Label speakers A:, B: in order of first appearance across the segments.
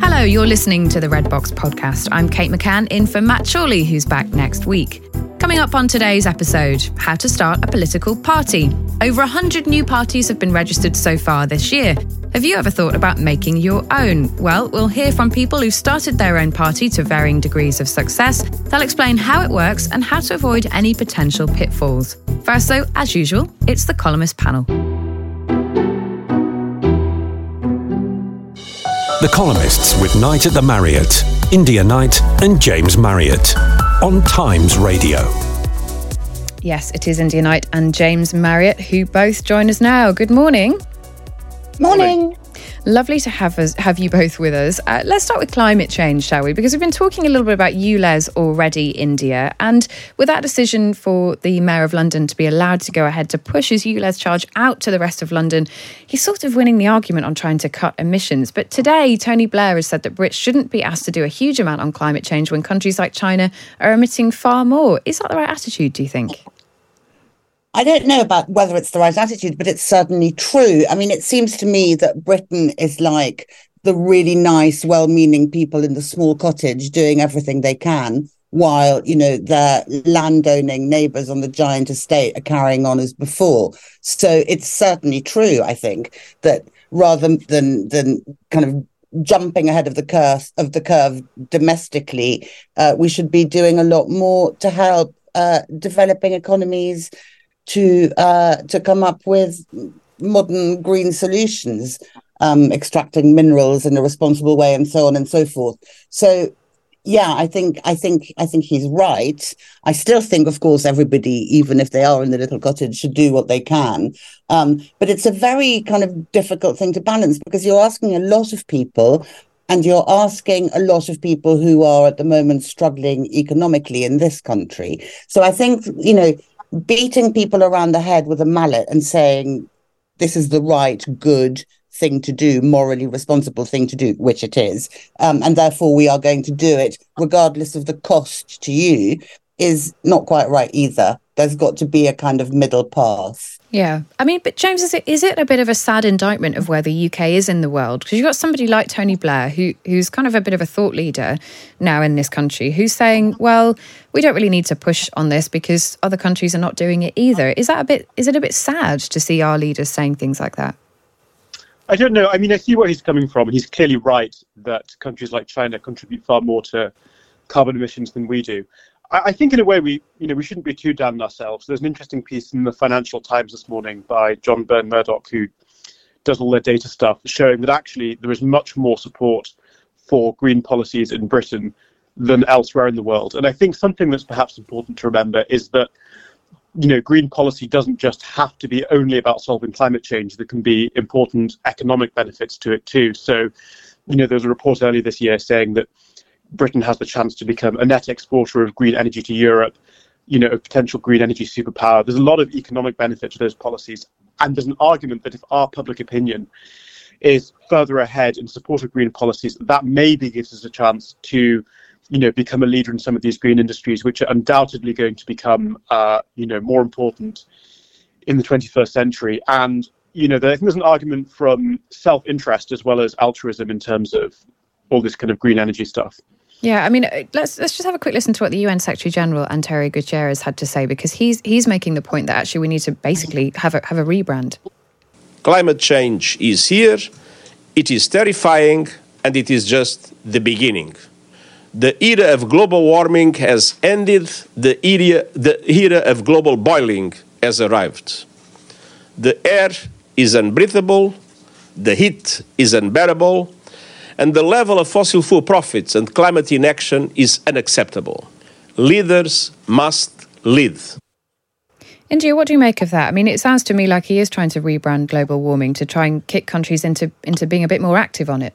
A: Hello, you're listening to the Red Box podcast. I'm Kate McCann in for Matt Chorley, who's back next week. Coming up on today's episode, how to start a political party. Over 100 new parties have been registered so far this year. Have you ever thought about making your own? Well, we'll hear from people who started their own party to varying degrees of success. They'll explain how it works and how to avoid any potential pitfalls. First, though, as usual, it's the columnist panel.
B: The Columnists with Night at the Marriott, India Knight, and James Marriott on Times Radio.
A: Yes, it is India Knight and James Marriott who both join us now. Good morning.
C: Morning.
A: Lovely to have us, have you both with us. Uh, let's start with climate change, shall we? Because we've been talking a little bit about ULEZ already, India, and with that decision for the Mayor of London to be allowed to go ahead to push his ULEZ charge out to the rest of London, he's sort of winning the argument on trying to cut emissions. But today, Tony Blair has said that Brits shouldn't be asked to do a huge amount on climate change when countries like China are emitting far more. Is that the right attitude? Do you think?
C: I don't know about whether it's the right attitude, but it's certainly true. I mean, it seems to me that Britain is like the really nice, well meaning people in the small cottage doing everything they can while, you know, their landowning neighbors on the giant estate are carrying on as before. So it's certainly true, I think, that rather than than kind of jumping ahead of the curve of the curve domestically, uh, we should be doing a lot more to help uh, developing economies to uh, to come up with modern green solutions, um, extracting minerals in a responsible way, and so on and so forth. So, yeah, I think I think I think he's right. I still think, of course, everybody, even if they are in the little cottage, should do what they can. Um, but it's a very kind of difficult thing to balance because you're asking a lot of people and you're asking a lot of people who are at the moment struggling economically in this country. So I think, you know, beating people around the head with a mallet and saying this is the right, good thing to do, morally responsible thing to do, which it is, um, and therefore we are going to do it regardless of the cost to you, is not quite right either. There's got to be a kind of middle path.
A: Yeah, I mean, but James, is it is it a bit of a sad indictment of where the UK is in the world? Because you've got somebody like Tony Blair, who who's kind of a bit of a thought leader now in this country, who's saying, "Well, we don't really need to push on this because other countries are not doing it either." Is that a bit? Is it a bit sad to see our leaders saying things like that?
D: I don't know. I mean, I see where he's coming from. He's clearly right that countries like China contribute far more to carbon emissions than we do. I think in a way we you know we shouldn't be too down on ourselves. There's an interesting piece in the Financial Times this morning by John Burn-Murdoch who does all their data stuff, showing that actually there is much more support for green policies in Britain than elsewhere in the world. And I think something that's perhaps important to remember is that you know green policy doesn't just have to be only about solving climate change. There can be important economic benefits to it too. So, you know, there was a report earlier this year saying that Britain has the chance to become a net exporter of green energy to Europe, you know, a potential green energy superpower. There's a lot of economic benefit to those policies. And there's an argument that if our public opinion is further ahead in support of green policies, that maybe gives us a chance to, you know, become a leader in some of these green industries, which are undoubtedly going to become, uh, you know, more important in the 21st century. And you know, I think there's an argument from self-interest as well as altruism in terms of all this kind of green energy stuff.
A: Yeah, I mean, uh, let's let's just have a quick listen to what the UN Secretary General Antonio Guterres had to say because he's he's making the point that actually we need to basically have a have a rebrand.
E: Climate change is here. It is terrifying, and it is just the beginning. The era of global warming has ended. The era the era of global boiling has arrived. The air is unbreathable. The heat is unbearable and the level of fossil fuel profits and climate inaction is unacceptable. Leaders must lead.
A: India, what do you make of that? I mean, it sounds to me like he is trying to rebrand global warming to try and kick countries into, into being a bit more active on it.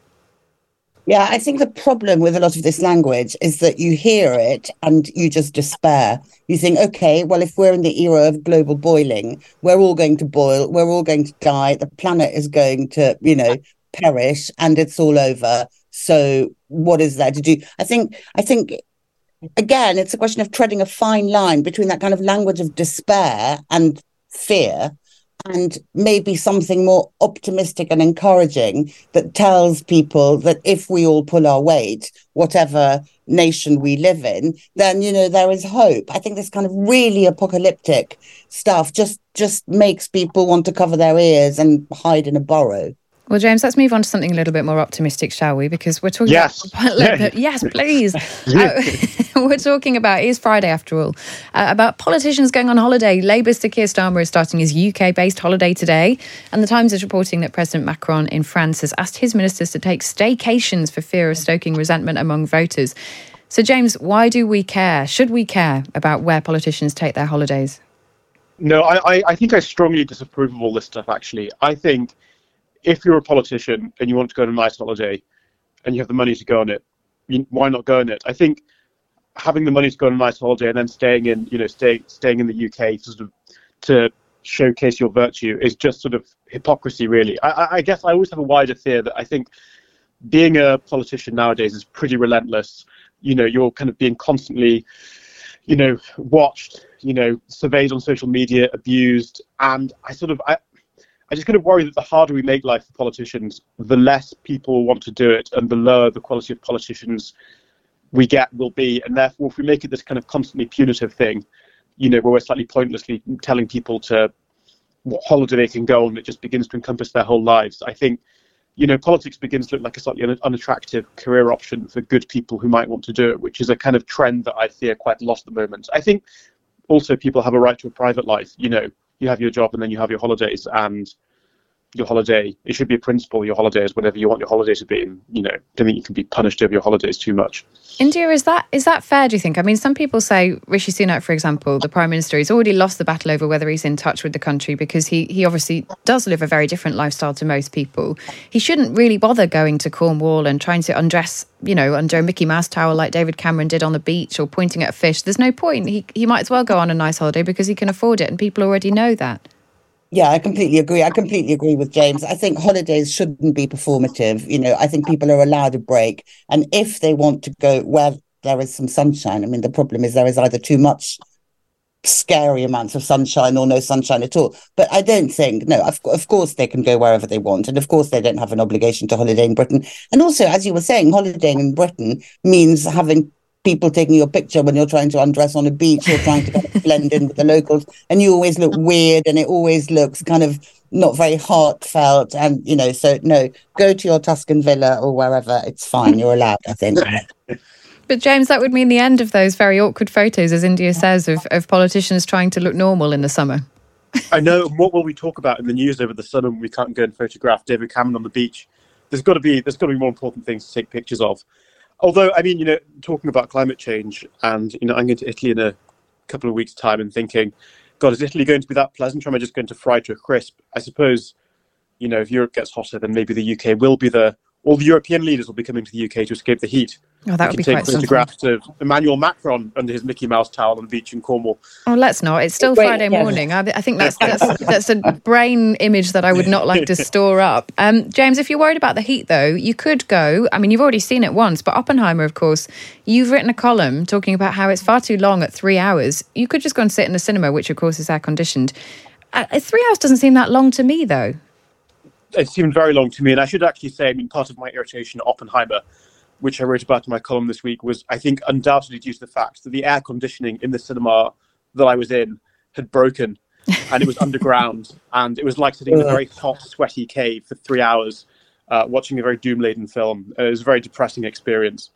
C: Yeah, I think the problem with a lot of this language is that you hear it and you just despair. You think, okay, well, if we're in the era of global boiling, we're all going to boil, we're all going to die, the planet is going to, you know, perish and it's all over. So what is there to do? I think I think again it's a question of treading a fine line between that kind of language of despair and fear and maybe something more optimistic and encouraging that tells people that if we all pull our weight, whatever nation we live in, then you know there is hope. I think this kind of really apocalyptic stuff just just makes people want to cover their ears and hide in a burrow.
A: Well, James, let's move on to something a little bit more optimistic, shall we? Because we're talking
D: yes.
A: about yes, please. uh, we're talking about it is Friday after all uh, about politicians going on holiday. Labour's Sir Keir Starmer is starting his UK-based holiday today, and the Times is reporting that President Macron in France has asked his ministers to take staycations for fear of stoking resentment among voters. So, James, why do we care? Should we care about where politicians take their holidays?
D: No, I, I think I strongly disapprove of all this stuff. Actually, I think if you're a politician and you want to go on a nice holiday and you have the money to go on it, you, why not go on it? I think having the money to go on a nice holiday and then staying in, you know, stay, staying in the UK sort of to showcase your virtue is just sort of hypocrisy, really. I, I guess I always have a wider fear that I think being a politician nowadays is pretty relentless. You know, you're kind of being constantly, you know, watched, you know, surveyed on social media, abused, and I sort of I, I just kind of worry that the harder we make life for politicians, the less people want to do it, and the lower the quality of politicians we get will be. And therefore, if we make it this kind of constantly punitive thing, you know, where we're slightly pointlessly telling people to what holiday they can go on, it just begins to encompass their whole lives. I think, you know, politics begins to look like a slightly unattractive career option for good people who might want to do it, which is a kind of trend that I fear quite a lot at the moment. I think also people have a right to a private life. You know, you have your job and then you have your holidays and your holiday it should be a principle your holidays whatever you want your holidays to be and you know I don't think you can be punished over your holidays too much.
A: India is that is that fair do you think? I mean some people say Rishi Sunak for example the prime minister he's already lost the battle over whether he's in touch with the country because he he obviously does live a very different lifestyle to most people. He shouldn't really bother going to Cornwall and trying to undress you know under a Mickey Mouse towel like David Cameron did on the beach or pointing at a fish. There's no point. He he might as well go on a nice holiday because he can afford it and people already know that
C: yeah, I completely agree. I completely agree with James. I think holidays shouldn't be performative. You know, I think people are allowed a break. And if they want to go where there is some sunshine, I mean, the problem is there is either too much scary amounts of sunshine or no sunshine at all. But I don't think, no, of, of course they can go wherever they want. And of course they don't have an obligation to holiday in Britain. And also, as you were saying, holidaying in Britain means having people taking your picture when you're trying to undress on a beach or trying to kind of blend in with the locals and you always look weird and it always looks kind of not very heartfelt and you know so no go to your tuscan villa or wherever it's fine you're allowed i think.
A: But james that would mean the end of those very awkward photos as india says of, of politicians trying to look normal in the summer.
D: I know what will we talk about in the news over the summer when we can't go and photograph david cameron on the beach? There's got to be there's got to be more important things to take pictures of although I mean, you know, talking about climate change, and you know, I'm going to Italy in a couple of weeks' time, and thinking, God, is Italy going to be that pleasant, or am I just going to fry to a crisp? I suppose, you know, if Europe gets hotter, then maybe the UK will be the all the European leaders will be coming to the UK to escape the heat.
A: Oh, that would be take
D: photographs of Emmanuel Macron under his Mickey Mouse towel on the beach in Cornwall.
A: Oh, let's not. It's still Wait, Friday yeah. morning. I, I, think that's, that's that's a brain image that I would not like to store up. Um, James, if you're worried about the heat, though, you could go. I mean, you've already seen it once, but Oppenheimer, of course, you've written a column talking about how it's far too long at three hours. You could just go and sit in the cinema, which of course is air conditioned. Uh, three hours doesn't seem that long to me, though.
D: It seemed very long to me. And I should actually say, I mean, part of my irritation at Oppenheimer, which I wrote about in my column this week, was I think undoubtedly due to the fact that the air conditioning in the cinema that I was in had broken and it was underground and it was like sitting in a very hot, sweaty cave for three hours uh, watching a very doom laden film. It was a very depressing experience.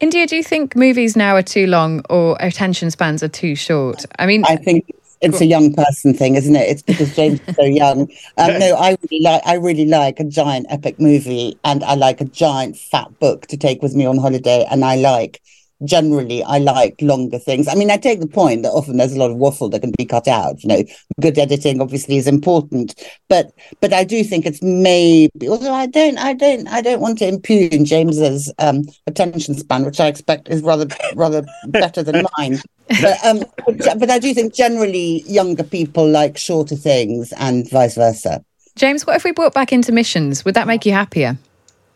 A: India, do you think movies now are too long or attention spans are too short? I mean,
C: I think it's a young person thing, isn't it? It's because James is so young. Um, no, I really like I really like a giant epic movie, and I like a giant fat book to take with me on holiday, and I like generally I like longer things. I mean, I take the point that often there's a lot of waffle that can be cut out. You know, good editing obviously is important, but but I do think it's maybe. Although I don't, I don't, I don't want to impugn James's um, attention span, which I expect is rather rather better than mine. But, um, but, I do think generally younger people like shorter things and vice versa.
A: James, what if we brought back intermissions? Would that make you happier?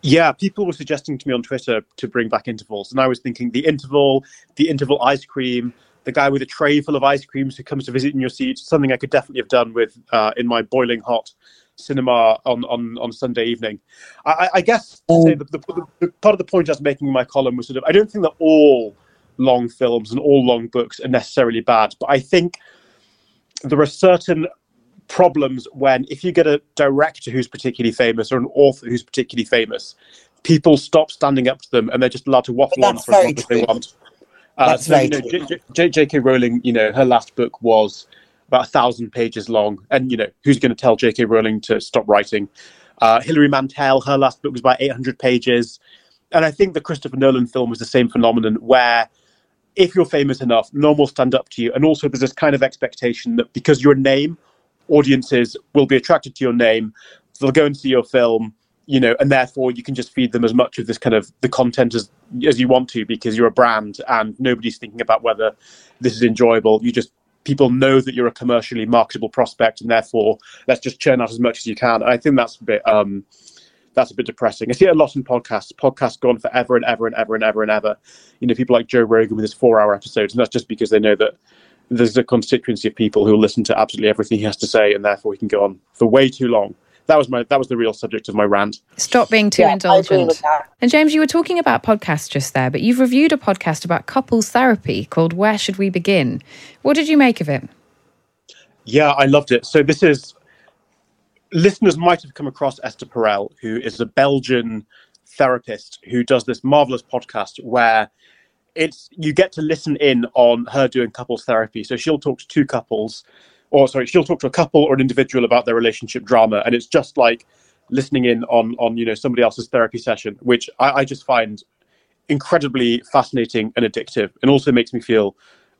D: Yeah, people were suggesting to me on Twitter to bring back intervals, and I was thinking the interval, the interval ice cream, the guy with a tray full of ice creams who comes to visit in your seat, something I could definitely have done with uh, in my boiling hot cinema on on, on Sunday evening. I, I guess the, the, the, the, part of the point I was making in my column was sort of I don't think that all long films and all long books are necessarily bad, but I think there are certain problems when if you get a director who's particularly famous or an author who's particularly famous, people stop standing up to them and they're just allowed to waffle on for as long as they want. Uh, so, you know, J- J.K. Rowling, you know, her last book was about a thousand pages long, and you know, who's going to tell J.K. Rowling to stop writing? Uh, Hilary Mantel, her last book was about 800 pages, and I think the Christopher Nolan film was the same phenomenon where if you're famous enough, no one will stand up to you, and also there's this kind of expectation that because you're name audiences will be attracted to your name. They'll go and see your film, you know, and therefore you can just feed them as much of this kind of the content as as you want to because you're a brand and nobody's thinking about whether this is enjoyable. You just people know that you're a commercially marketable prospect and therefore let's just churn out as much as you can. And I think that's a bit um that's a bit depressing. I see it a lot in podcasts. Podcasts go on forever and ever and ever and ever and ever. You know, people like Joe Rogan with his four hour episodes, and that's just because they know that there's a constituency of people who listen to absolutely everything he has to say, and therefore he can go on for way too long. That was my that was the real subject of my rant.
A: Stop being too yeah, indulgent. And James, you were talking about podcasts just there, but you've reviewed a podcast about couples therapy called "Where Should We Begin." What did you make of it?
D: Yeah, I loved it. So this is listeners might have come across Esther Perel, who is a Belgian therapist who does this marvelous podcast where it's you get to listen in on her doing couples therapy. So she'll talk to two couples, or sorry, she'll talk to a couple or an individual about their relationship drama, and it's just like listening in on on you know somebody else's therapy session, which I, I just find incredibly fascinating and addictive, and also makes me feel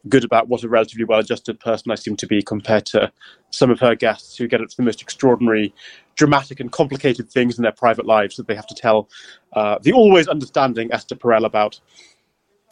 D: good about what a relatively well-adjusted person I seem to be compared to some of her guests who get up to the most extraordinary, dramatic, and complicated things in their private lives that they have to tell uh, the always understanding Esther Perel about.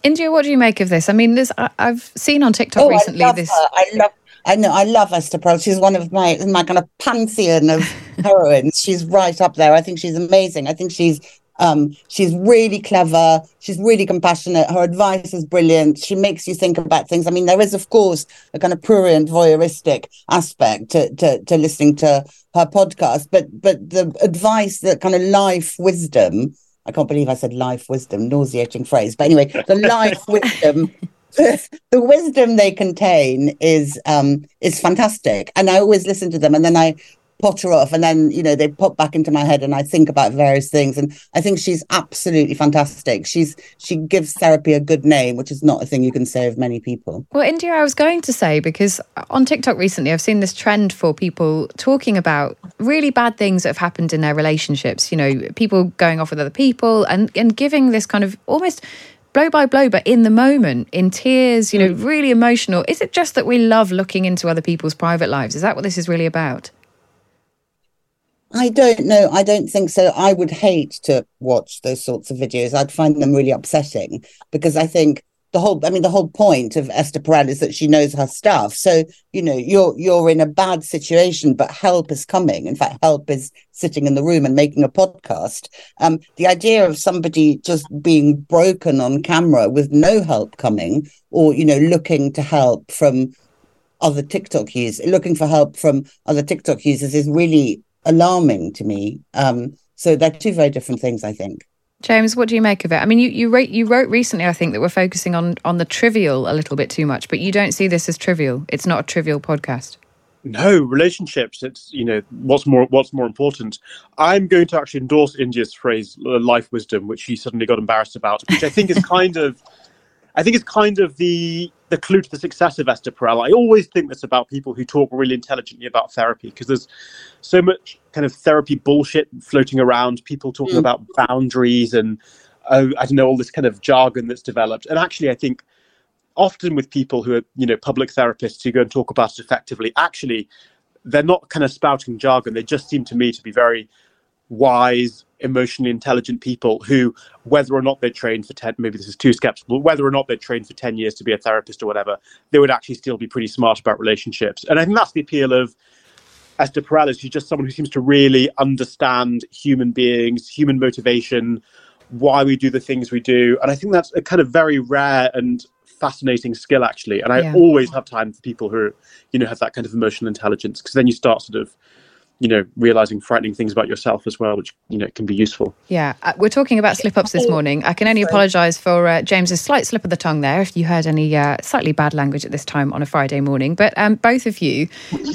A: India, what do you make of this? I mean, this I, have seen on TikTok
C: oh,
A: recently.
C: I
A: this
C: her. I love. I know. I love Esther Perel. She's one of my my kind of pantheon of heroines. She's right up there. I think she's amazing. I think she's um, she's really clever. She's really compassionate. Her advice is brilliant. She makes you think about things. I mean, there is, of course, a kind of prurient, voyeuristic aspect to, to, to listening to her podcast, but but the advice, the kind of life wisdom I can't believe I said life wisdom, nauseating phrase. But anyway, the life wisdom, the, the, wisdom they contain is um, is fantastic. And I always listen to them, and then I potter off and then you know they pop back into my head and i think about various things and i think she's absolutely fantastic she's she gives therapy a good name which is not a thing you can say of many people
A: well india i was going to say because on tiktok recently i've seen this trend for people talking about really bad things that have happened in their relationships you know people going off with other people and and giving this kind of almost blow by blow, but in the moment, in tears, you know, mm. really emotional. Is it just that we love looking into other people's private lives? Is that what this is really about?
C: I don't know. I don't think so. I would hate to watch those sorts of videos. I'd find them really upsetting because I think the whole I mean the whole point of Esther Perel is that she knows her stuff. So, you know, you're you're in a bad situation, but help is coming. In fact, help is sitting in the room and making a podcast. Um, the idea of somebody just being broken on camera with no help coming, or, you know, looking to help from other TikTok users, looking for help from other TikTok users is really alarming to me. Um, so they're two very different things, I think.
A: James, what do you make of it? I mean, you you wrote you wrote recently, I think, that we're focusing on on the trivial a little bit too much, but you don't see this as trivial. It's not a trivial podcast.
D: No relationships. It's you know what's more what's more important. I'm going to actually endorse India's phrase "life wisdom," which she suddenly got embarrassed about, which I think is kind of, I think it's kind of the the clue to the success of Esther Perel. I always think that's about people who talk really intelligently about therapy because there's so much kind of therapy bullshit floating around. People talking mm. about boundaries and oh, I don't know all this kind of jargon that's developed. And actually, I think often with people who are you know public therapists who go and talk about it effectively, actually they're not kind of spouting jargon. They just seem to me to be very wise, emotionally intelligent people who, whether or not they're trained for 10, maybe this is too skeptical, whether or not they're trained for 10 years to be a therapist or whatever, they would actually still be pretty smart about relationships. And I think that's the appeal of Esther Perel. She's just someone who seems to really understand human beings, human motivation, why we do the things we do. And I think that's a kind of very rare and fascinating skill actually and i yeah. always have time for people who you know have that kind of emotional intelligence because then you start sort of you know realizing frightening things about yourself as well which you know can be useful
A: yeah uh, we're talking about slip ups this morning i can only apologize for uh, james's slight slip of the tongue there if you heard any uh, slightly bad language at this time on a friday morning but um, both of you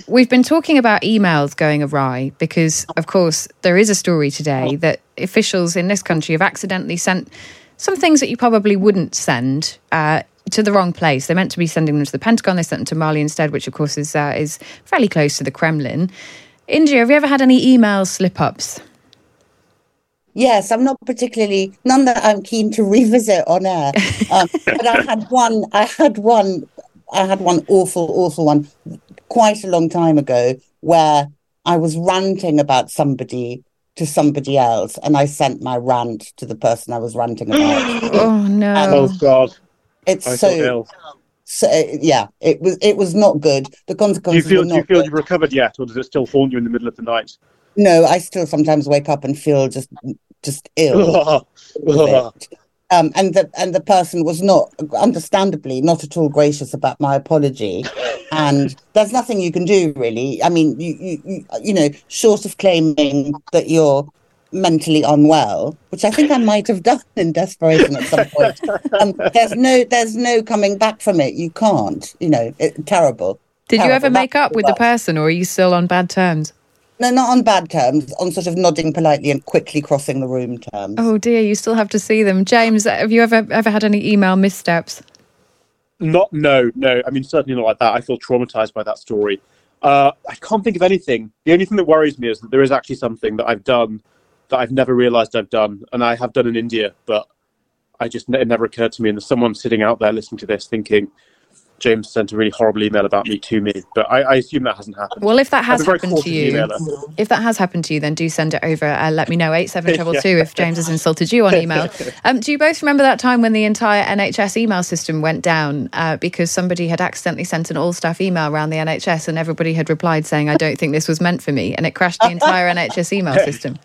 A: we've been talking about emails going awry because of course there is a story today that officials in this country have accidentally sent some things that you probably wouldn't send uh, to the wrong place. They're meant to be sending them to the Pentagon. They sent them to Mali instead, which of course is uh, is fairly close to the Kremlin. India, have you ever had any email slip ups?
C: Yes, I'm not particularly none that I'm keen to revisit on air. Um, but I had one. I had one. I had one awful, awful one quite a long time ago where I was ranting about somebody to somebody else, and I sent my rant to the person I was ranting about.
A: oh no!
D: And, oh God!
C: It's I so, so yeah, it was it was not good. The consequences.
D: Do you feel
C: do
D: you feel
C: good.
D: you've recovered yet, or does it still haunt you in the middle of the night?
C: No, I still sometimes wake up and feel just just ill. um, and the and the person was not, understandably, not at all gracious about my apology. and there's nothing you can do really. I mean, you you you know, short of claiming that you're mentally unwell, which I think I might have done in desperation at some point. Um, there's no, there's no coming back from it. You can't. You know, it, terrible.
A: Did
C: terrible.
A: you ever make up with the person, or are you still on bad terms?
C: No, not on bad terms. On sort of nodding politely and quickly crossing the room terms.
A: Oh dear, you still have to see them. James, have you ever ever had any email missteps?
D: Not, no, no. I mean, certainly not like that. I feel traumatized by that story. Uh, I can't think of anything. The only thing that worries me is that there is actually something that I've done that I've never realized I've done, and I have done in India, but I just it never occurred to me. And there's someone sitting out there listening to this thinking, James sent a really horrible email about me to me, but I, I assume that hasn't happened.
A: Well, if that has happened to you, emailer. if that has happened to you, then do send it over. Uh, let me know eight seven two if James has insulted you on email. Um, do you both remember that time when the entire NHS email system went down uh, because somebody had accidentally sent an all staff email around the NHS and everybody had replied saying, "I don't think this was meant for me," and it crashed the entire NHS email system.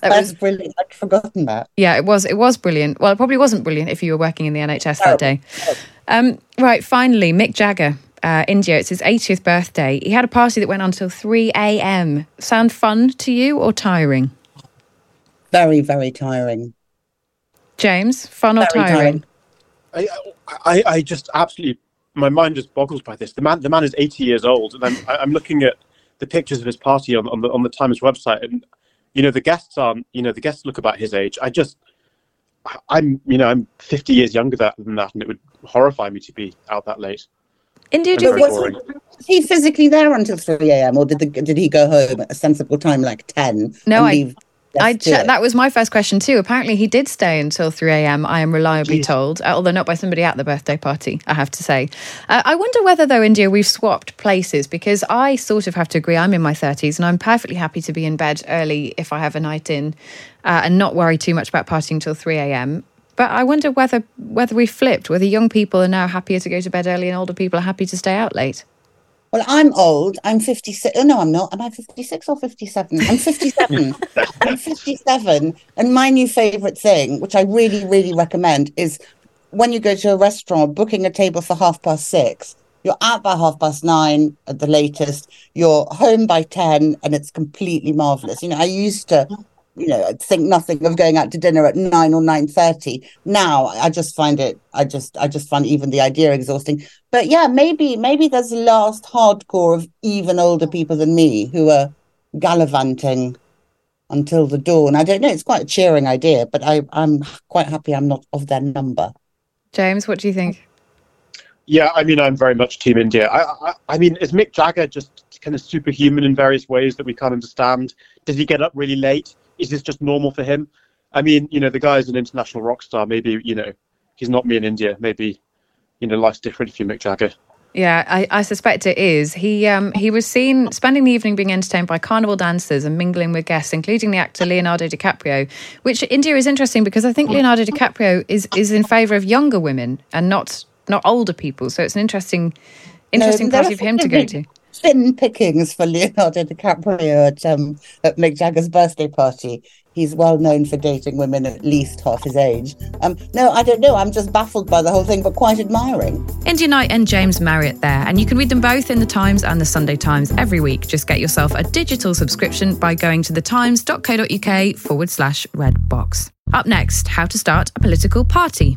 C: That That's was brilliant. I'd forgotten that.
A: Yeah, it was. It was brilliant. Well, it probably wasn't brilliant if you were working in the NHS that day. Um, right. Finally, Mick Jagger. Uh, India. It's his 80th birthday. He had a party that went on until 3 a.m. Sound fun to you or tiring?
C: Very, very tiring.
A: James, fun very or tiring?
D: tiring? I, I, I just absolutely, my mind just boggles by this. The man, the man is 80 years old, and I'm, I'm looking at the pictures of his party on, on the on the Times website, and you know the guests aren't you know the guests look about his age i just i'm you know i'm 50 years younger than that and it would horrify me to be out that late
A: India
C: was he physically there until 3 a.m or did the, did he go home at a sensible time like 10
A: no i leave? I che- that was my first question too. Apparently, he did stay until 3 a.m. I am reliably Jeez. told, uh, although not by somebody at the birthday party, I have to say. Uh, I wonder whether, though, India, we've swapped places because I sort of have to agree. I'm in my 30s and I'm perfectly happy to be in bed early if I have a night in uh, and not worry too much about partying until 3 a.m. But I wonder whether whether we flipped, whether young people are now happier to go to bed early and older people are happy to stay out late.
C: Well, I'm old. I'm 56. Oh, no, I'm not. Am I 56 or 57? I'm 57. I'm 57. And my new favorite thing, which I really, really recommend, is when you go to a restaurant, booking a table for half past six, you're out by half past nine at the latest, you're home by 10, and it's completely marvelous. You know, I used to you know think nothing of going out to dinner at 9 or 9.30 now i just find it i just i just find even the idea exhausting. But yeah maybe maybe there's a last hardcore of even older people than me who are gallivanting until the dawn. I don't know it's quite a cheering idea but i i'm quite happy i'm not of their number.
A: James what do you think?
D: Yeah i mean i'm very much team india. I i, I mean is mick jagger just kind of superhuman in various ways that we can't understand? Does he get up really late is this just normal for him? I mean, you know, the guy is an international rock star. Maybe, you know, he's not me in India. Maybe, you know, life's different if you Mick Jagger.
A: Yeah, I, I, suspect it is. He um, he was seen spending the evening being entertained by carnival dancers and mingling with guests, including the actor Leonardo DiCaprio. Which India is interesting because I think Leonardo DiCaprio is is in favour of younger women and not not older people. So it's an interesting interesting no, party for him to go to
C: thin pickings for Leonardo DiCaprio at um, at Mick Jagger's birthday party. He's well known for dating women at least half his age. Um, no, I don't know. I'm just baffled by the whole thing, but quite admiring.
A: India Knight and James Marriott there, and you can read them both in the Times and the Sunday Times every week. Just get yourself a digital subscription by going to thetimes.co.uk forward slash red box. Up next, how to start a political party.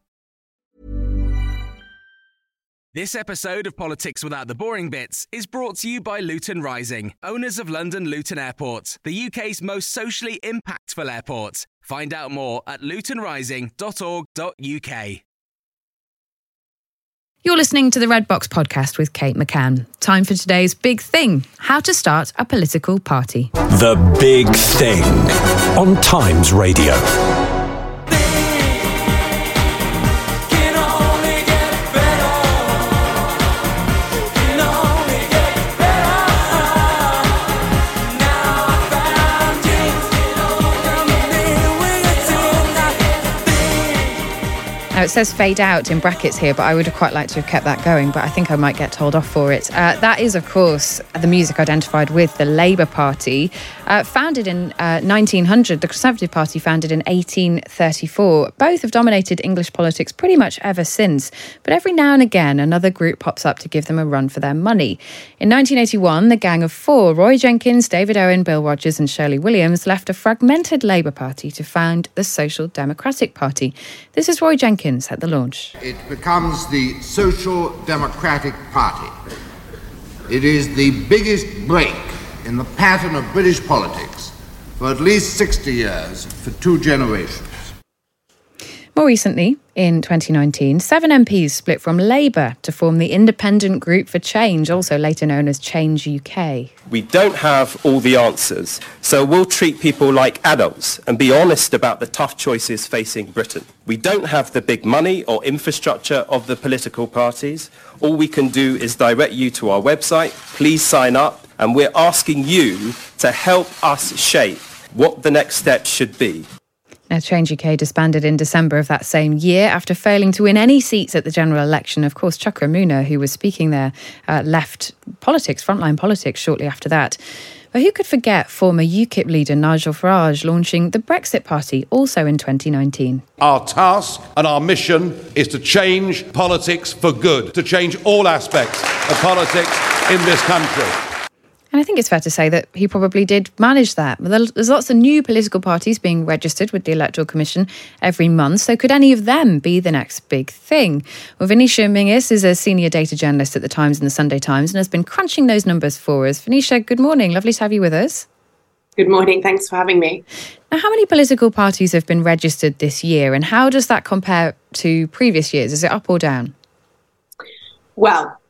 F: This episode of Politics Without the Boring Bits is brought to you by Luton Rising, owners of London Luton Airport, the UK's most socially impactful airport. Find out more at lutonrising.org.uk.
A: You're listening to the Red Box podcast with Kate McCann. Time for today's big thing how to start a political party.
B: The Big Thing on Times Radio.
A: Now it says fade out in brackets here, but I would have quite liked to have kept that going, but I think I might get told off for it. Uh, that is, of course, the music identified with the Labour Party. Uh, founded in uh, 1900, the Conservative Party founded in 1834. Both have dominated English politics pretty much ever since, but every now and again another group pops up to give them a run for their money. In 1981, the Gang of Four, Roy Jenkins, David Owen, Bill Rodgers, and Shirley Williams, left a fragmented Labour Party to found the Social Democratic Party. This is Roy Jenkins at the launch.
G: It becomes the Social Democratic Party. It is the biggest break in the pattern of British politics for at least 60 years, for two generations.
A: More recently, in 2019, seven MPs split from Labour to form the Independent Group for Change, also later known as Change UK.
H: We don't have all the answers, so we'll treat people like adults and be honest about the tough choices facing Britain. We don't have the big money or infrastructure of the political parties. All we can do is direct you to our website. Please sign up, and we're asking you to help us shape what the next steps should be.
A: Now, Change UK disbanded in December of that same year after failing to win any seats at the general election. Of course, Chuka Umunna, who was speaking there, uh, left politics, frontline politics, shortly after that. But who could forget former UKIP leader Nigel Farage launching the Brexit Party also in 2019?
I: Our task and our mission is to change politics for good, to change all aspects of politics in this country.
A: And I think it's fair to say that he probably did manage that. There's lots of new political parties being registered with the Electoral Commission every month. So could any of them be the next big thing? Well, Venetia Menzies is a senior data journalist at the Times and the Sunday Times and has been crunching those numbers for us. Venetia, good morning. Lovely to have you with us.
J: Good morning. Thanks for having me.
A: Now, how many political parties have been registered this year, and how does that compare to previous years? Is it up or down?
J: Well,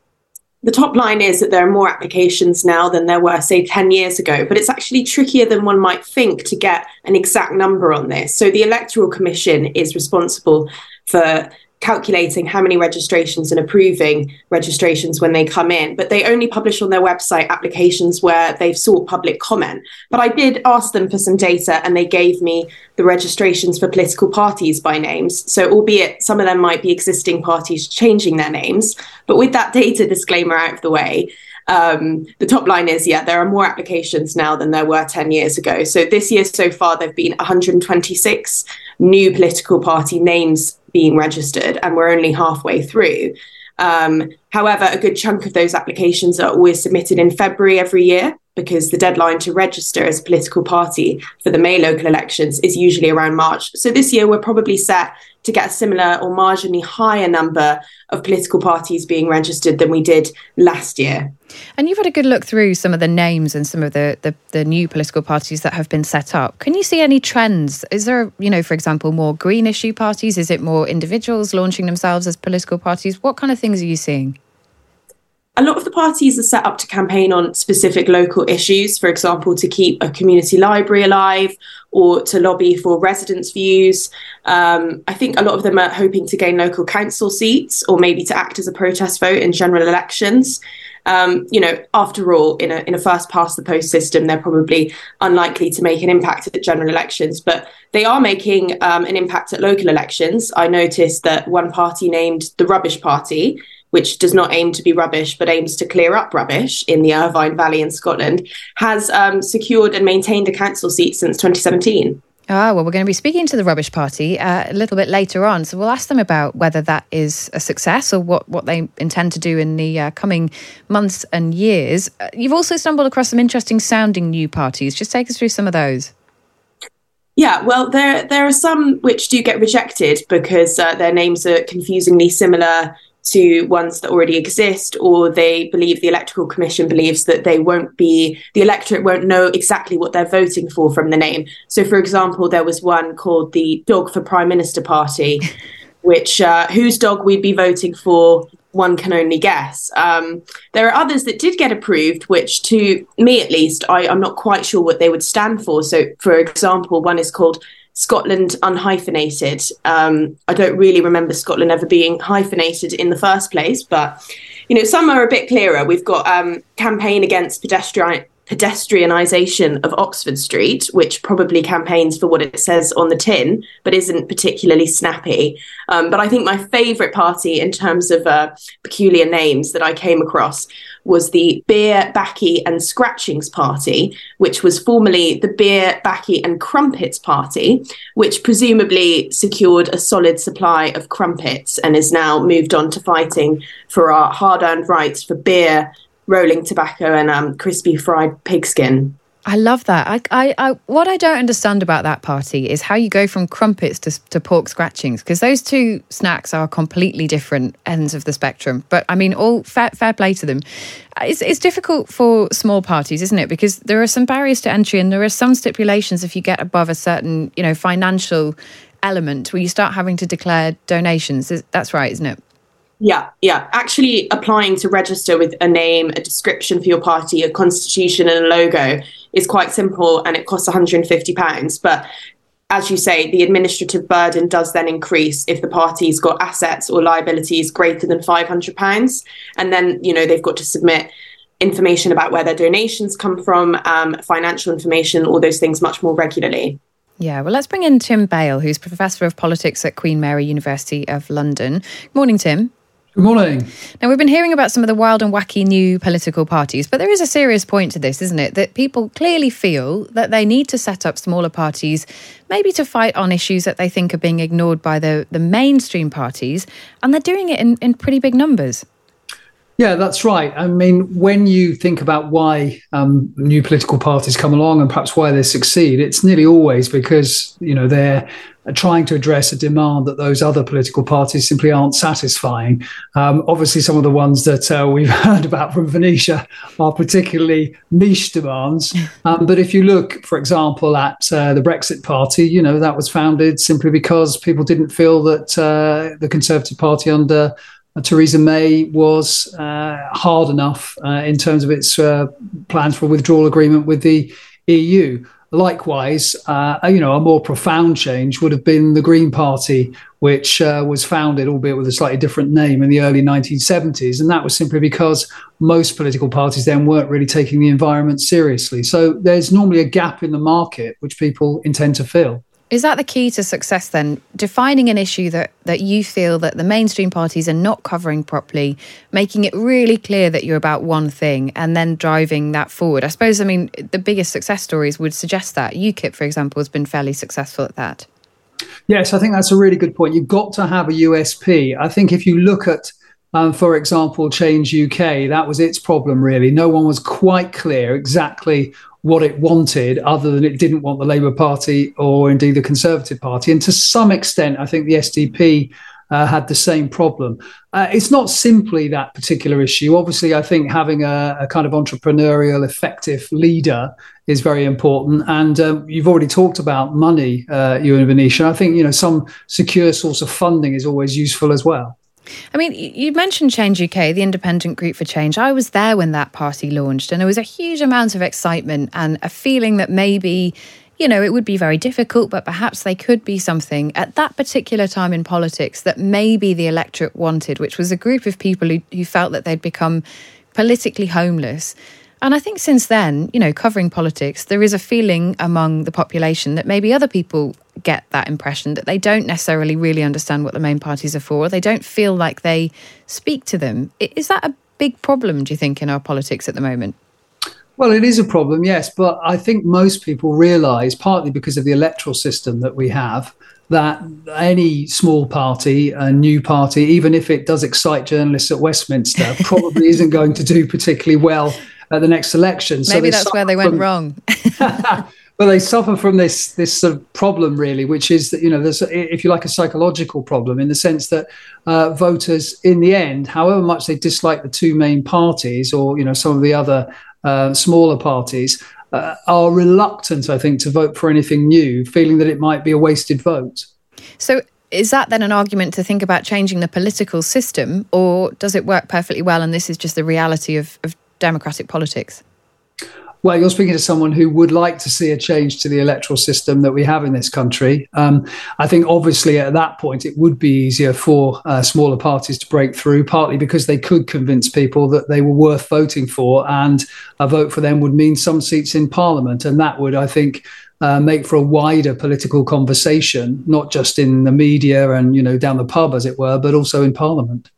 J: the top line is that there are more applications now than there were, say, 10 years ago, but it's actually trickier than one might think to get an exact number on this. So the Electoral Commission is responsible for calculating how many registrations and approving registrations when they come in, but they only publish on their website applications where they've sought public comment. But I did ask them for some data and they gave me the registrations for political parties by names. So, albeit some of them might be existing parties changing their names, but with that data disclaimer out of the way, um, the top line is yeah, there are more applications now than there were 10 years ago. So this year so far, there have been 126 new political party names being registered, and we're only halfway through. Um, however, a good chunk of those applications are always submitted in February every year because the deadline to register as a political party for the May local elections is usually around March. So this year we're probably set to get a similar or marginally higher number of political parties being registered than we did last year.
A: And you've had a good look through some of the names and some of the, the, the, new political parties that have been set up. Can you see any trends? Is there, you know, for example, more green issue parties? Is it more individuals launching themselves as political parties? What kind of things are you seeing?
J: A lot of the parties are set up to campaign on specific local issues, for example, to keep a community library alive or to lobby for residents' views. Um, I think a lot of them are hoping to gain local council seats or maybe to act as a protest vote in general elections. Um, you know, after all, in a in a first past the post system, they're probably unlikely to make an impact at general elections, but they are making um, an impact at local elections. I noticed that one party named the Rubbish Party which does not aim to be rubbish but aims to clear up rubbish in the Irvine Valley in Scotland, has um, secured and maintained a council seat since 2017.
A: Ah, well, we're going to be speaking to the Rubbish Party uh, a little bit later on. So we'll ask them about whether that is a success or what, what they intend to do in the uh, coming months and years. Uh, you've also stumbled across some interesting sounding new parties. Just take us through some of those.
J: Yeah, well, there there are some which do get rejected because uh, their names are confusingly similar to ones that already exist, or they believe the electoral commission believes that they won't be, the electorate won't know exactly what they're voting for from the name. So, for example, there was one called the Dog for Prime Minister Party, which uh, whose dog we'd be voting for one can only guess. Um, there are others that did get approved, which to me at least, I, I'm not quite sure what they would stand for. So, for example, one is called Scotland unhyphenated. Um, I don't really remember Scotland ever being hyphenated in the first place, but you know some are a bit clearer. We've got um, campaign against pedestrian pedestrianisation of Oxford Street, which probably campaigns for what it says on the tin, but isn't particularly snappy. Um, but I think my favourite party in terms of uh, peculiar names that I came across was the Beer, Baccy and Scratchings Party, which was formerly the Beer, Baccy and Crumpets Party, which presumably secured a solid supply of crumpets and is now moved on to fighting for our hard earned rights for beer, rolling tobacco and um, crispy fried pigskin.
A: I love that. I, I, I, what I don't understand about that party is how you go from crumpets to, to pork scratchings because those two snacks are completely different ends of the spectrum. But I mean, all fair, fair play to them. It's, it's difficult for small parties, isn't it? Because there are some barriers to entry and there are some stipulations if you get above a certain, you know, financial element where you start having to declare donations. That's right, isn't it?
J: Yeah, yeah. Actually, applying to register with a name, a description for your party, a constitution, and a logo is quite simple and it costs £150. But as you say, the administrative burden does then increase if the party's got assets or liabilities greater than £500. And then, you know, they've got to submit information about where their donations come from, um, financial information, all those things much more regularly.
A: Yeah, well, let's bring in Tim Bale, who's Professor of Politics at Queen Mary University of London. Good morning, Tim.
K: Good morning.
A: Now, we've been hearing about some of the wild and wacky new political parties, but there is a serious point to this, isn't it? That people clearly feel that they need to set up smaller parties, maybe to fight on issues that they think are being ignored by the, the mainstream parties, and they're doing it in, in pretty big numbers.
K: Yeah, that's right. I mean, when you think about why um, new political parties come along and perhaps why they succeed, it's nearly always because you know they're trying to address a demand that those other political parties simply aren't satisfying. Um, obviously, some of the ones that uh, we've heard about from Venetia are particularly niche demands. Um, but if you look, for example, at uh, the Brexit Party, you know that was founded simply because people didn't feel that uh, the Conservative Party under uh, Theresa May was uh, hard enough uh, in terms of its uh, plans for withdrawal agreement with the EU. Likewise, uh, you know, a more profound change would have been the Green Party, which uh, was founded, albeit with a slightly different name, in the early 1970s, and that was simply because most political parties then weren't really taking the environment seriously. So there's normally a gap in the market which people intend to fill.
A: Is that the key to success then? Defining an issue that, that you feel that the mainstream parties are not covering properly, making it really clear that you're about one thing and then driving that forward. I suppose, I mean, the biggest success stories would suggest that. UKIP, for example, has been fairly successful at that.
K: Yes, I think that's a really good point. You've got to have a USP. I think if you look at um, for example, Change UK, that was its problem, really. No one was quite clear exactly what it wanted, other than it didn't want the Labour Party or indeed the Conservative Party. And to some extent, I think the SDP uh, had the same problem. Uh, it's not simply that particular issue. Obviously, I think having a, a kind of entrepreneurial, effective leader is very important. And um, you've already talked about money, uh, you and Venetia. I think you know some secure source of funding is always useful as well.
A: I mean, you mentioned Change UK, the independent group for change. I was there when that party launched, and there was a huge amount of excitement and a feeling that maybe, you know, it would be very difficult, but perhaps they could be something at that particular time in politics that maybe the electorate wanted, which was a group of people who, who felt that they'd become politically homeless. And I think since then, you know, covering politics, there is a feeling among the population that maybe other people get that impression that they don't necessarily really understand what the main parties are for. They don't feel like they speak to them. Is that a big problem, do you think, in our politics at the moment?
K: Well, it is a problem, yes. But I think most people realise, partly because of the electoral system that we have, that any small party, a new party, even if it does excite journalists at Westminster, probably isn't going to do particularly well at the next election.
A: So Maybe that's where they went from, wrong.
K: well, they suffer from this this sort of problem, really, which is that you know there's, if you like, a psychological problem in the sense that uh, voters, in the end, however much they dislike the two main parties or you know some of the other uh, smaller parties, uh, are reluctant, I think, to vote for anything new, feeling that it might be a wasted vote.
A: So is that then an argument to think about changing the political system, or does it work perfectly well and this is just the reality of, of democratic politics?
K: Well, you're speaking to someone who would like to see a change to the electoral system that we have in this country. Um, I think, obviously, at that point, it would be easier for uh, smaller parties to break through, partly because they could convince people that they were worth voting for, and a vote for them would mean some seats in Parliament. And that would, I think, uh, make for a wider political conversation, not just in the media and you know down the pub, as it were, but also in Parliament.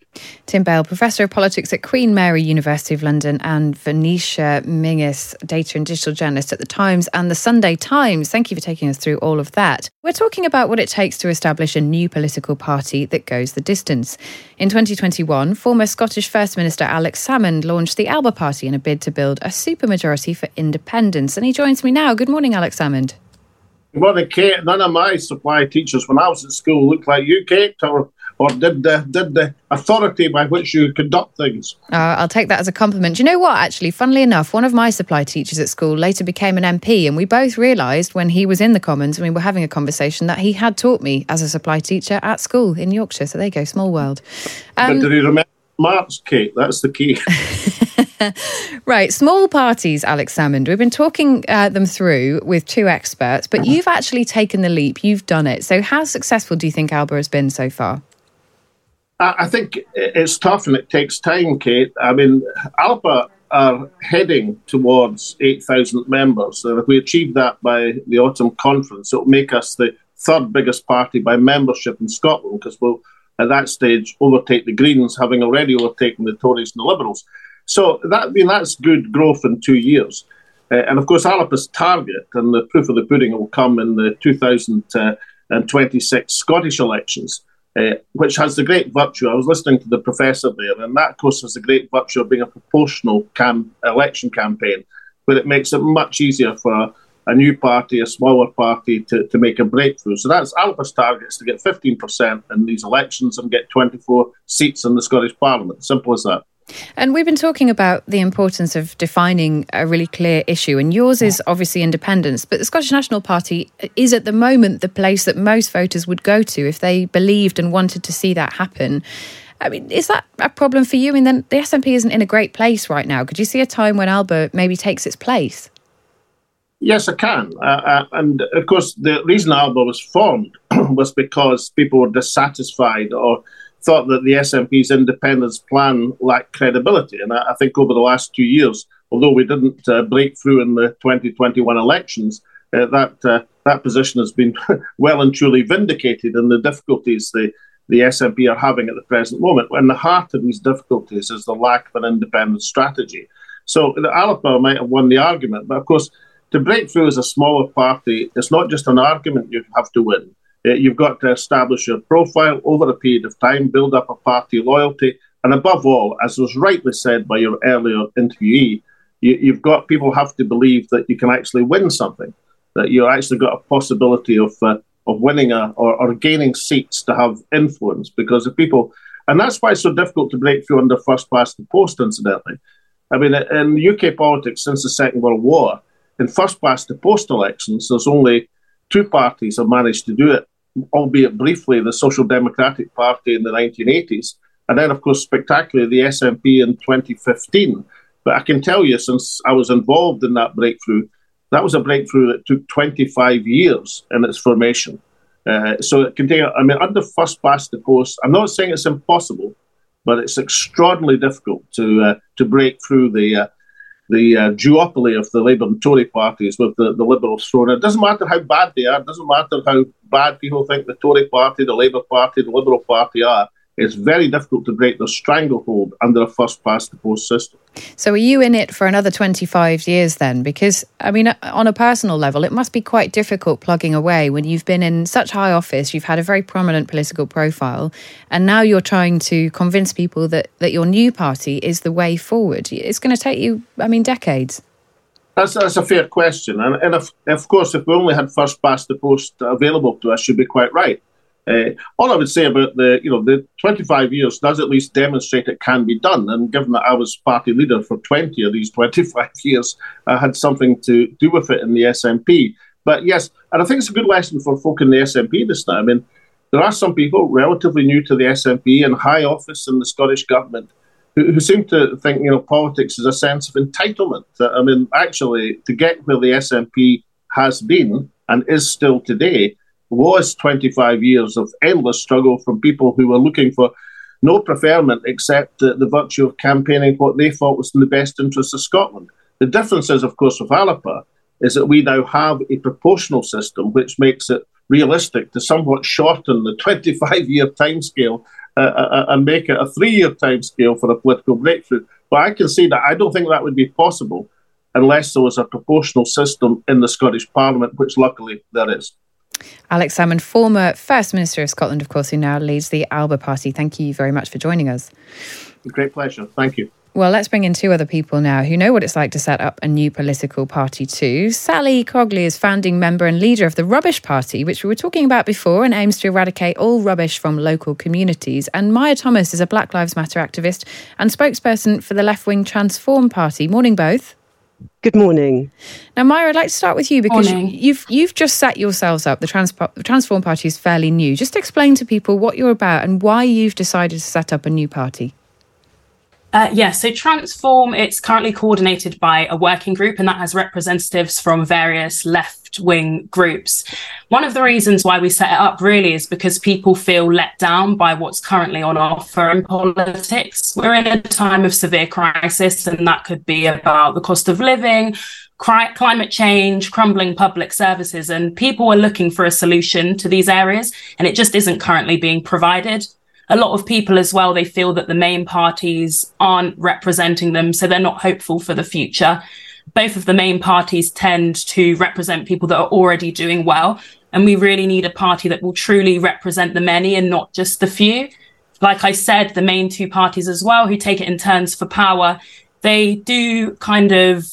A: Tim Bale, Professor of Politics at Queen Mary University of London, and Venetia Menzies, Data and Digital Journalist at The Times and The Sunday Times. Thank you for taking us through all of that. We're talking about what it takes to establish a new political party that goes the distance. In 2021, former Scottish First Minister Alex Salmond launched the Alba Party in a bid to build a supermajority for independence. And he joins me now. Good morning, Alex Salmond.
L: Good morning, Kate. None of my supply teachers when I was at school looked like you, Kate, or or did the did the authority by which you conduct things.
A: Uh, I'll take that as a compliment. Do you know what? Actually, funnily enough, one of my supply teachers at school later became an MP, and we both realised when he was in the Commons and we were having a conversation that he had taught me as a supply teacher at school in Yorkshire. So there you go, small world.
L: Um, but did he remember marks, Kate? That's the key.
A: right, small parties, Alex Salmond. We've been talking uh, them through with two experts, but you've actually taken the leap. You've done it. So, how successful do you think Alba has been so far?
L: I think it's tough and it takes time, Kate. I mean, Alba are heading towards 8,000 members. And if we achieve that by the autumn conference, it'll make us the third biggest party by membership in Scotland because we'll, at that stage, overtake the Greens, having already overtaken the Tories and the Liberals. So that I mean, that's good growth in two years. Uh, and of course, Alba's target, and the proof of the pudding will come in the 2026 Scottish elections uh, which has the great virtue. I was listening to the professor there, and that, of course, has the great virtue of being a proportional cam- election campaign, where it makes it much easier for a, a new party, a smaller party, to, to make a breakthrough. So that's Alba's target is to get 15% in these elections and get 24 seats in the Scottish Parliament. Simple as that.
A: And we've been talking about the importance of defining a really clear issue, and yours is obviously independence. But the Scottish National Party is at the moment the place that most voters would go to if they believed and wanted to see that happen. I mean, is that a problem for you? I mean, then the SNP isn't in a great place right now. Could you see a time when Alba maybe takes its place?
L: Yes, I can. Uh, uh, and of course, the reason Alba was formed was because people were dissatisfied or thought that the SNP's independence plan lacked credibility. And I, I think over the last two years, although we didn't uh, break through in the 2021 elections, uh, that uh, that position has been well and truly vindicated in the difficulties the, the SNP are having at the present moment. And the heart of these difficulties is the lack of an independent strategy. So the Alba might have won the argument, but of course, to break through as a smaller party, it's not just an argument you have to win. Uh, you've got to establish your profile over a period of time, build up a party loyalty, and above all, as was rightly said by your earlier interviewee, you, have got people have to believe that you can actually win something, that you actually got a possibility of uh, of winning a, or, or gaining seats to have influence. Because if people, and that's why it's so difficult to break through under first past the post. Incidentally, I mean, in UK politics since the Second World War, in first past the post elections, there's only two parties have managed to do it albeit briefly, the Social Democratic Party in the 1980s, and then, of course, spectacularly, the SNP in 2015. But I can tell you, since I was involved in that breakthrough, that was a breakthrough that took 25 years in its formation. Uh, so it can take, I mean, under first past the post, I'm not saying it's impossible, but it's extraordinarily difficult to uh, to break through the uh, the uh, duopoly of the Labour and Tory parties with the, the Liberals thrown in. It doesn't matter how bad they are, it doesn't matter how bad people think the Tory party, the Labour party, the Liberal party are. It's very difficult to break the stranglehold under a first past the post system.
A: So, are you in it for another 25 years then? Because, I mean, uh, on a personal level, it must be quite difficult plugging away when you've been in such high office, you've had a very prominent political profile, and now you're trying to convince people that, that your new party is the way forward. It's going to take you, I mean, decades.
L: That's, that's a fair question. And, and if, of course, if we only had first past the post available to us, you'd be quite right. Uh, all I would say about the, you know, the 25 years does at least demonstrate it can be done. And given that I was party leader for 20 of these 25 years, I had something to do with it in the SNP. But yes, and I think it's a good lesson for folk in the SNP this time. I mean, there are some people relatively new to the SNP and high office in the Scottish government who, who seem to think, you know, politics is a sense of entitlement. I mean, actually, to get where the SNP has been and is still today, was 25 years of endless struggle from people who were looking for no preferment except the, the virtue of campaigning what they thought was in the best interest of Scotland. The difference is, of course, with Alba is that we now have a proportional system which makes it realistic to somewhat shorten the 25 year timescale uh, uh, uh, and make it a three year timescale for a political breakthrough. But I can see that I don't think that would be possible unless there was a proportional system in the Scottish Parliament, which luckily there is.
A: Alex Salmond, former First Minister of Scotland, of course, who now leads the Alba Party. Thank you very much for joining us.
L: Great pleasure. Thank you.
A: Well, let's bring in two other people now who know what it's like to set up a new political party too. Sally Cogley is founding member and leader of the Rubbish Party, which we were talking about before and aims to eradicate all rubbish from local communities. And Maia Thomas is a Black Lives Matter activist and spokesperson for the left wing Transform Party. Morning, both.
M: Good morning.
A: Now, Maia, I'd like to start with you because morning. you've you've just set yourselves up. The, Trans- the Transform Party is fairly new. Just explain to people what you're about and why you've decided to set up a new party.
N: Uh, yeah, so Transform, it's currently coordinated by a working group, and that has representatives from various left wing groups. One of the reasons why we set it up really is because people feel let down by what's currently on offer in politics. We're in a time of severe crisis, and that could be about the cost of living, climate change, crumbling public services, and people are looking for a solution to these areas, and it just isn't currently being provided a lot of people as well, they feel that the main parties aren't representing them, so they're not hopeful for the future. Both of the main parties tend to represent people that are already doing well. And we really need a party that will truly represent the many and not just the few. Like I said, the main two parties as well, who take it in turns for power, they do kind of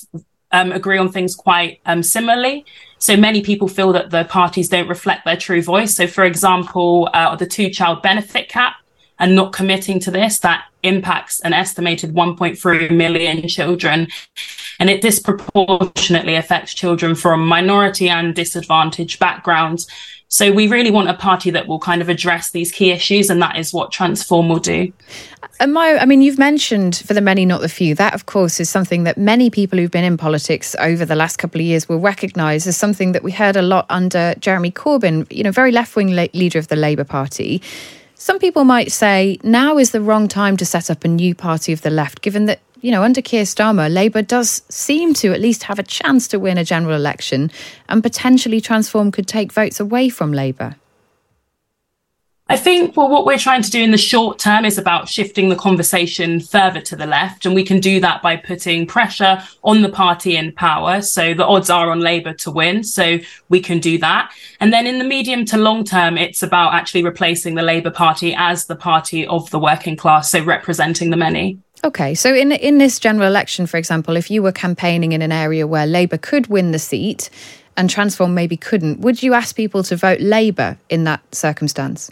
N: um, agree on things quite um, similarly. So many people feel that the parties don't reflect their true voice. So, for example, uh, the two child benefit cap and not committing to this, that impacts an estimated 1.3 million children. And it disproportionately affects children from minority and disadvantaged backgrounds. So we really want a party that will kind of address these key issues, and that is what Transform will do.
A: And my, I mean, you've mentioned for the many, not the few. That, of course, is something that many people who've been in politics over the last couple of years will recognise as something that we heard a lot under Jeremy Corbyn, you know, very left wing la- leader of the Labour Party. Some people might say now is the wrong time to set up a new party of the left, given that, you know, under Keir Starmer, Labour does seem to at least have a chance to win a general election and potentially Transform could take votes away from Labour.
N: I think, well, what we're trying to do in the short term is about shifting the conversation further to the left. And we can do that by putting pressure on the party in power. So the odds are on Labour to win. So we can do that. And then in the medium to long term, it's about actually replacing the Labour Party as the party of the working class. So representing the many.
A: Okay, so in in this general election, for example, if you were campaigning in an area where Labour could win the seat and Transform maybe couldn't, would you ask people to vote Labour in that circumstance?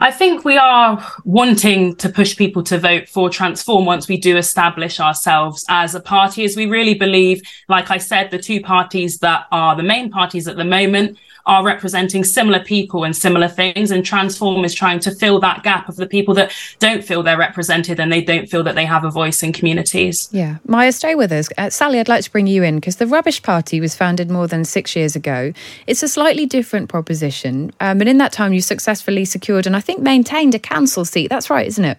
N: I think we are wanting to push people to vote for Transform once we do establish ourselves as a party, as we really believe, like I said, the two parties that are the main parties at the moment are representing similar people and similar things. And Transform is trying to fill that gap of the people that don't feel they're represented and they don't feel that they have a voice in communities.
A: Yeah. Maia, stay with us. Uh, Sally, I'd like to bring you in because the Rubbish Party was founded more than six years ago. It's a slightly different proposition. Um, and in that time, you successfully secured and I think maintained a council seat. That's right, isn't it?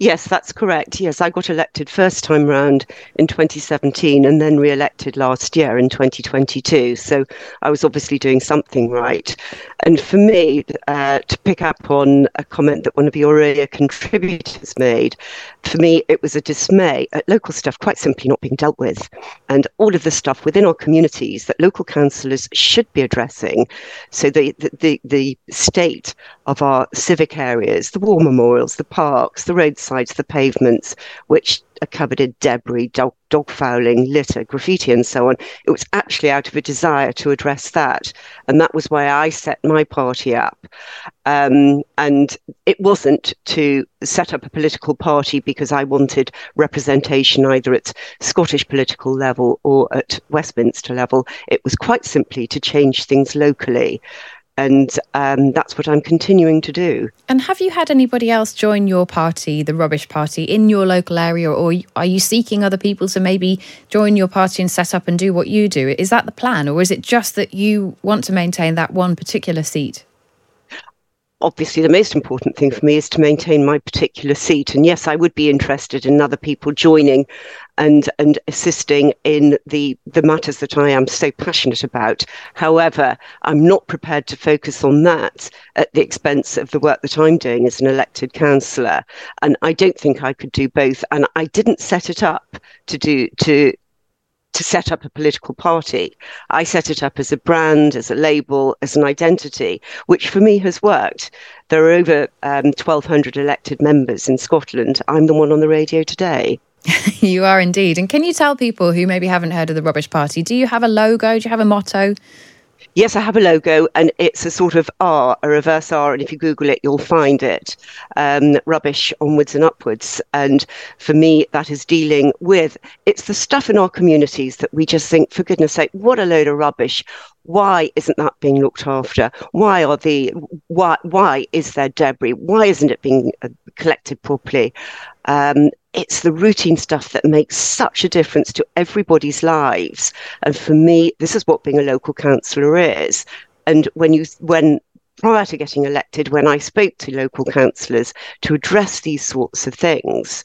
M: Yes, that's correct. Yes, I got elected first time round in 2017 and then re elected last year in 2022. So I was obviously doing something right. And for me, uh, to pick up on a comment that one of your earlier contributors made, for me, it was a dismay at local stuff quite simply not being dealt with. And all of the stuff within our communities that local councillors should be addressing. So the, the, the, the state of our civic areas, the war memorials, the parks, the roadsides, the pavements, which are covered in debris, dog, dog fouling, litter, graffiti, and so on. It was actually out of a desire to address that. And that was why I set my party up. Um, and it wasn't to set up a political party because I wanted representation either at Scottish political level or at Westminster level. It was quite simply to change things locally and um, that's what I'm continuing to do.
A: And have you had anybody else join your party, the Rubbish Party, in your local area, or are you seeking other people to maybe join your party and set up and do what you do? Is that the plan, or is it just that you want to maintain that one particular seat?
M: Obviously the most important thing for me is to maintain my particular seat and yes i would be interested in other people joining and and assisting in the the matters that I am so passionate about. However, I'm not prepared to focus on that at the expense of the work that I'm doing as an elected councillor. And I don't think I could do both. And I didn't set it up to do to to set up a political party. I set it up as a brand, as a label, as an identity, which for me has worked. There are over um, 1,200 elected members in Scotland. I'm the one on the radio today.
A: you are indeed. And can you tell people who maybe haven't heard of the Rubbish Party, do you have a logo? Do you have a motto?
M: Yes, I have a logo, and it's a sort of R, a reverse R, and if you Google it, you'll find it. Um, rubbish onwards and upwards. And for me, that is dealing with it's the stuff in our communities that we just think, for goodness sake, what a load of rubbish. Why isn't that being looked after? Why are the why why is there debris? Why isn't it being uh, collected properly? Um, it's the routine stuff that makes such a difference to everybody's lives. And for me, this is what being a local councillor is. And when you when prior to getting elected, when I spoke to local councillors to address these sorts of things,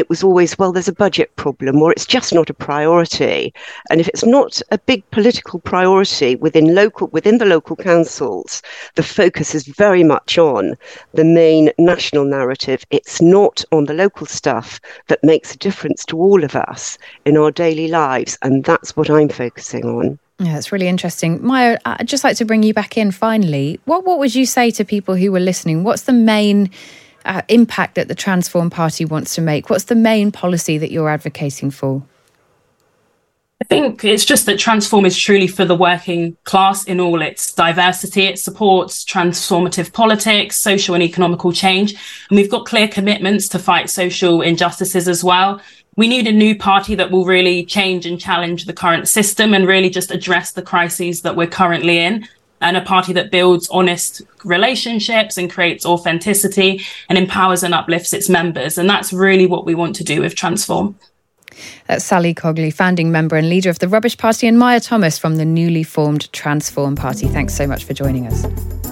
M: it was always, well, there's a budget problem or it's just not a priority. And if it's not a big political priority within local within the local councils, the focus is very much on the main national narrative. It's not on the local stuff that makes a difference to all of us in our daily lives. And that's what I'm focusing on.
A: Yeah, it's really interesting. Maia, I'd just like to bring you back in finally. What what would you say to people who were listening? What's the main uh, impact that the Transform Party wants to make? What's the main policy that you're advocating for?
N: I think it's just that Transform is truly for the working class in all its diversity. It supports transformative politics, social and economical change. And we've got clear commitments to fight social injustices as well. We need a new party that will really change and challenge the current system and really just address the crises that we're currently in. And a party that builds honest relationships and creates authenticity and empowers and uplifts its members. And that's really what we want to do with Transform.
A: That's Sally Cogley, founding member and leader of the Rubbish Party, and Maia Thomas from the newly formed Transform Party. Thanks so much for joining us.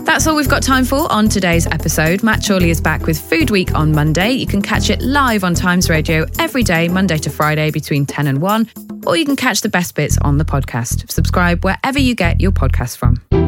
A: That's all we've got time for on today's episode. Matt Chorley is back with Food Week on Monday. You can catch it live on Times Radio every day, Monday to Friday, between 10 and 1, or you can catch the best bits on the podcast. Subscribe wherever you get your podcast from.